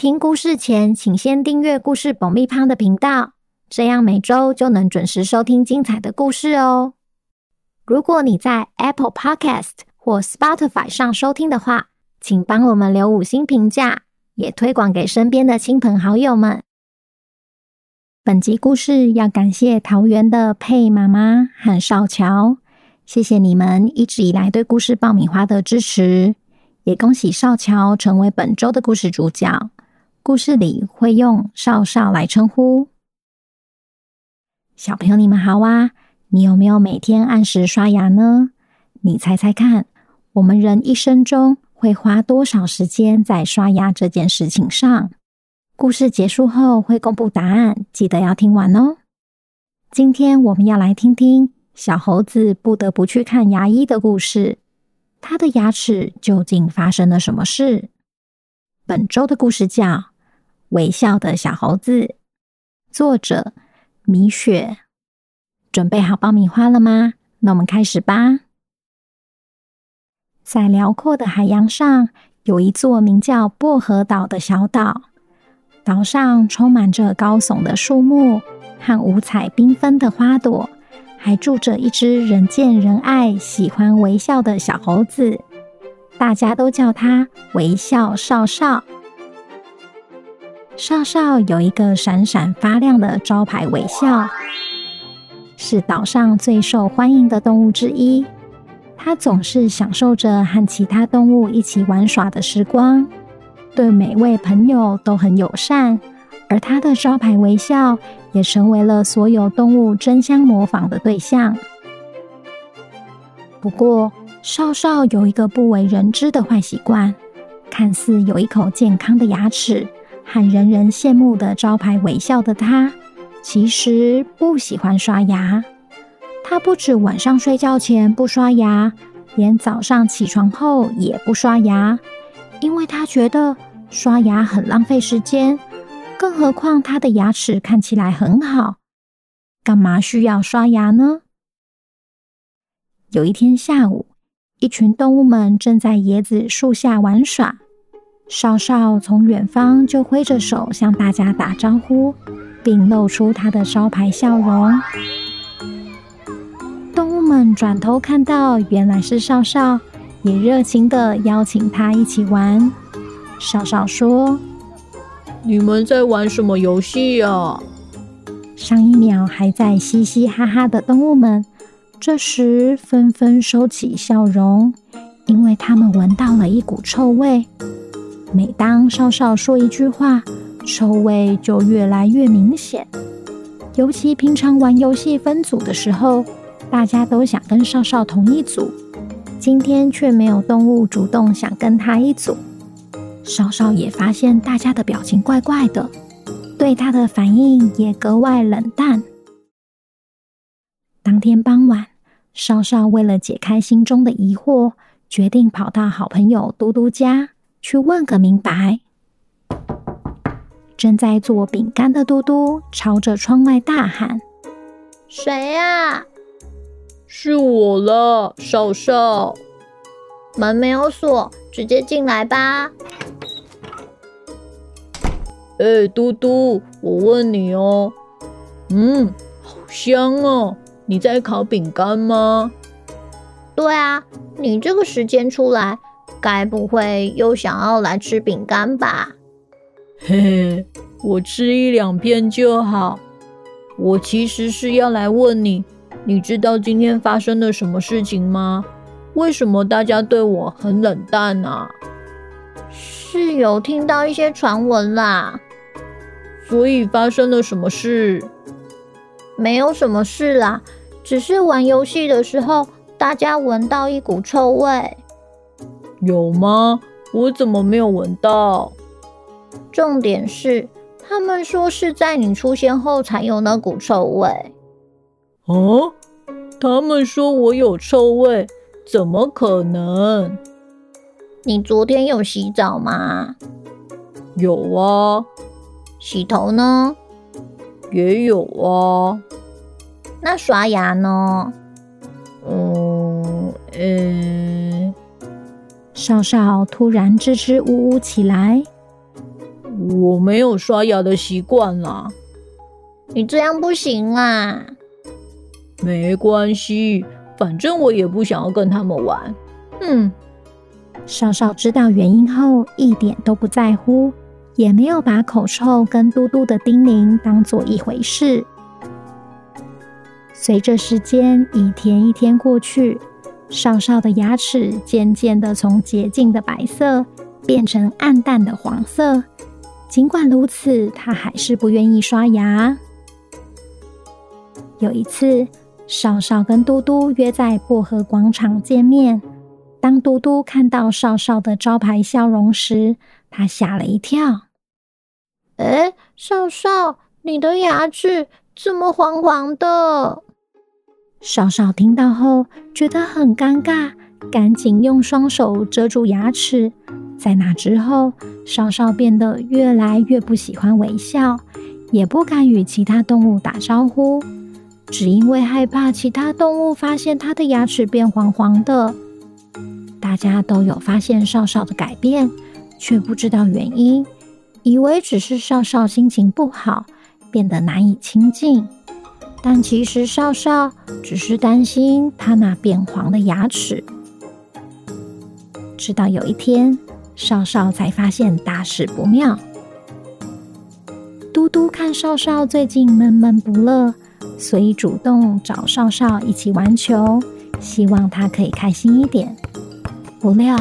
听故事前，请先订阅故事爆米花的频道，这样每周就能准时收听精彩的故事哦。如果你在 Apple Podcast 或 Spotify 上收听的话，请帮我们留五星评价，也推广给身边的亲朋好友们。本集故事要感谢桃园的佩妈妈和少乔，谢谢你们一直以来对故事爆米花的支持，也恭喜少乔成为本周的故事主角。故事里会用少少来称呼。小朋友，你们好啊！你有没有每天按时刷牙呢？你猜猜看，我们人一生中会花多少时间在刷牙这件事情上？故事结束后会公布答案，记得要听完哦。今天我们要来听听小猴子不得不去看牙医的故事。他的牙齿究竟发生了什么事？本周的故事叫。微笑的小猴子，作者米雪。准备好爆米花了吗？那我们开始吧。在辽阔的海洋上，有一座名叫薄荷岛的小岛。岛上充满着高耸的树木和五彩缤纷的花朵，还住着一只人见人爱、喜欢微笑的小猴子。大家都叫它微笑少少。少少有一个闪闪发亮的招牌微笑，是岛上最受欢迎的动物之一。它总是享受着和其他动物一起玩耍的时光，对每位朋友都很友善。而它的招牌微笑也成为了所有动物争相模仿的对象。不过，少少有一个不为人知的坏习惯，看似有一口健康的牙齿。和人人羡慕的招牌微笑的他，其实不喜欢刷牙。他不止晚上睡觉前不刷牙，连早上起床后也不刷牙，因为他觉得刷牙很浪费时间。更何况他的牙齿看起来很好，干嘛需要刷牙呢？有一天下午，一群动物们正在椰子树下玩耍。少少从远方就挥着手向大家打招呼，并露出他的招牌笑容。动物们转头看到，原来是少少，也热情地邀请他一起玩。少少说：“你们在玩什么游戏啊？”上一秒还在嘻嘻哈哈的动物们，这时纷纷收起笑容，因为他们闻到了一股臭味。每当少少说一句话，臭味就越来越明显。尤其平常玩游戏分组的时候，大家都想跟少少同一组，今天却没有动物主动想跟他一组。少少也发现大家的表情怪怪的，对他的反应也格外冷淡。当天傍晚，少少为了解开心中的疑惑，决定跑到好朋友嘟嘟家。去问个明白。正在做饼干的嘟嘟朝着窗外大喊：“谁呀？”“是我了，少少。”“门没有锁，直接进来吧。”“哎，嘟嘟，我问你哦。嗯，好香哦！你在烤饼干吗？”“对啊，你这个时间出来。”该不会又想要来吃饼干吧？嘿嘿，我吃一两片就好。我其实是要来问你，你知道今天发生了什么事情吗？为什么大家对我很冷淡啊？是有听到一些传闻啦。所以发生了什么事？没有什么事啦，只是玩游戏的时候，大家闻到一股臭味。有吗？我怎么没有闻到？重点是他们说是在你出现后才有那股臭味。哦，他们说我有臭味，怎么可能？你昨天有洗澡吗？有啊。洗头呢？也有啊。那刷牙呢？嗯，呃，少少突然支支吾吾起来。我没有刷牙的习惯啦。你这样不行啦。没关系，反正我也不想要跟他们玩。嗯，少少知道原因后，一点都不在乎，也没有把口臭跟嘟嘟的叮咛当做一回事。随着时间一天一天过去，少少的牙齿渐渐的从洁净的白色变成暗淡的黄色。尽管如此，他还是不愿意刷牙。有一次，少少跟嘟嘟约在薄荷广场见面。当嘟嘟看到少少的招牌笑容时，他吓了一跳。哎，少少，你的牙齿怎么黄黄的？少少听到后觉得很尴尬，赶紧用双手遮住牙齿。在那之后，少少变得越来越不喜欢微笑，也不敢与其他动物打招呼。只因为害怕其他动物发现他的牙齿变黄黄的，大家都有发现少少的改变，却不知道原因，以为只是少少心情不好，变得难以亲近。但其实少少只是担心他那变黄的牙齿。直到有一天，少少才发现大事不妙。嘟嘟看少少最近闷闷不乐。所以主动找少少一起玩球，希望他可以开心一点。不料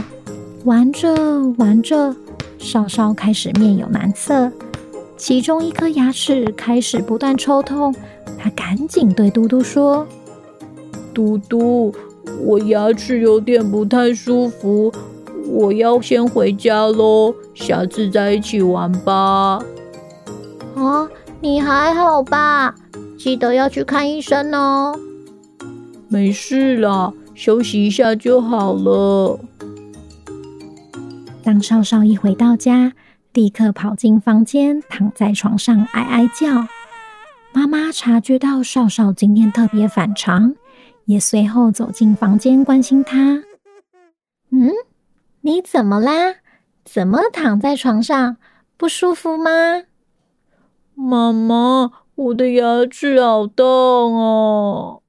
玩着玩着，少少开始面有难色，其中一颗牙齿开始不断抽痛。他赶紧对嘟嘟说：“嘟嘟，我牙齿有点不太舒服，我要先回家喽，下次再一起玩吧。”啊，你还好吧？记得要去看医生哦。没事啦，休息一下就好了。当少少一回到家，立刻跑进房间，躺在床上哀哀叫。妈妈察觉到少少今天特别反常，也随后走进房间关心他。嗯，你怎么啦？怎么躺在床上？不舒服吗？妈妈。我的牙齿好痛哦！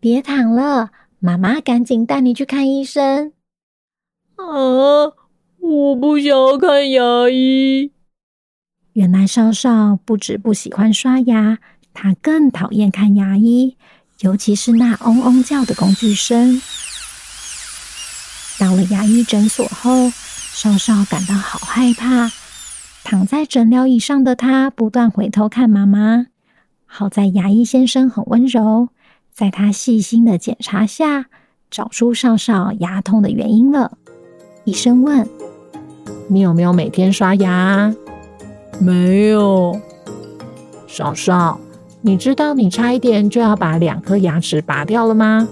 别躺了，妈妈赶紧带你去看医生。啊，我不想要看牙医。原来少少不止不喜欢刷牙，他更讨厌看牙医，尤其是那嗡嗡叫的工具声。到了牙医诊所后，少少感到好害怕。躺在诊疗椅上的他不断回头看妈妈。好在牙医先生很温柔，在他细心的检查下，找出少少牙痛的原因了。医生问：“你有没有每天刷牙？”“没有。”“少少，你知道你差一点就要把两颗牙齿拔掉了吗？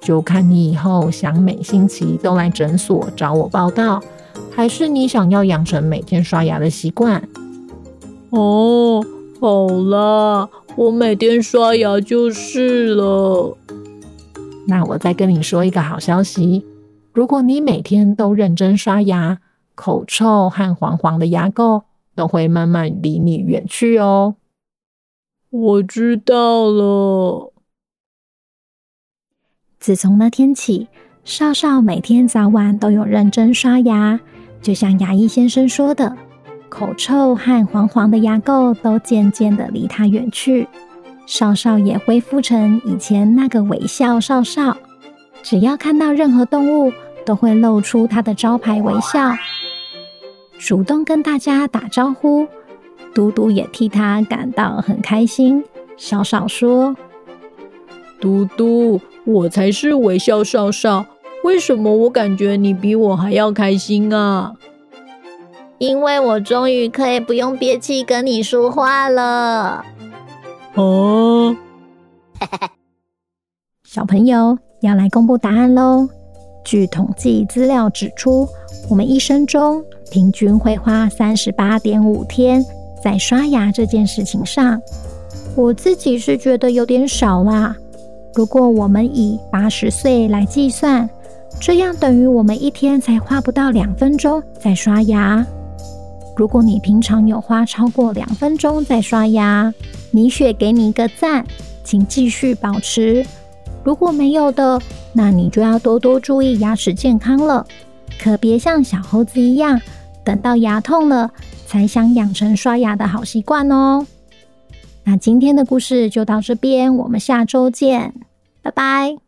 就看你以后想每星期都来诊所找我报到。”还是你想要养成每天刷牙的习惯？哦，好啦，我每天刷牙就是了。那我再跟你说一个好消息：如果你每天都认真刷牙，口臭和黄黄的牙垢都会慢慢离你远去哦。我知道了。自从那天起，少少每天早晚都有认真刷牙。就像牙医先生说的，口臭和黄黄的牙垢都渐渐的离他远去，少少也恢复成以前那个微笑少少。只要看到任何动物，都会露出他的招牌微笑，主动跟大家打招呼。嘟嘟也替他感到很开心。少少说：“嘟嘟，我才是微笑少少。”为什么我感觉你比我还要开心啊？因为我终于可以不用憋气跟你说话了。哦，小朋友要来公布答案喽！据统计资料指出，我们一生中平均会花三十八点五天在刷牙这件事情上。我自己是觉得有点少啦。如果我们以八十岁来计算，这样等于我们一天才花不到两分钟在刷牙。如果你平常有花超过两分钟在刷牙，米雪给你一个赞，请继续保持。如果没有的，那你就要多多注意牙齿健康了，可别像小猴子一样，等到牙痛了才想养成刷牙的好习惯哦。那今天的故事就到这边，我们下周见，拜拜。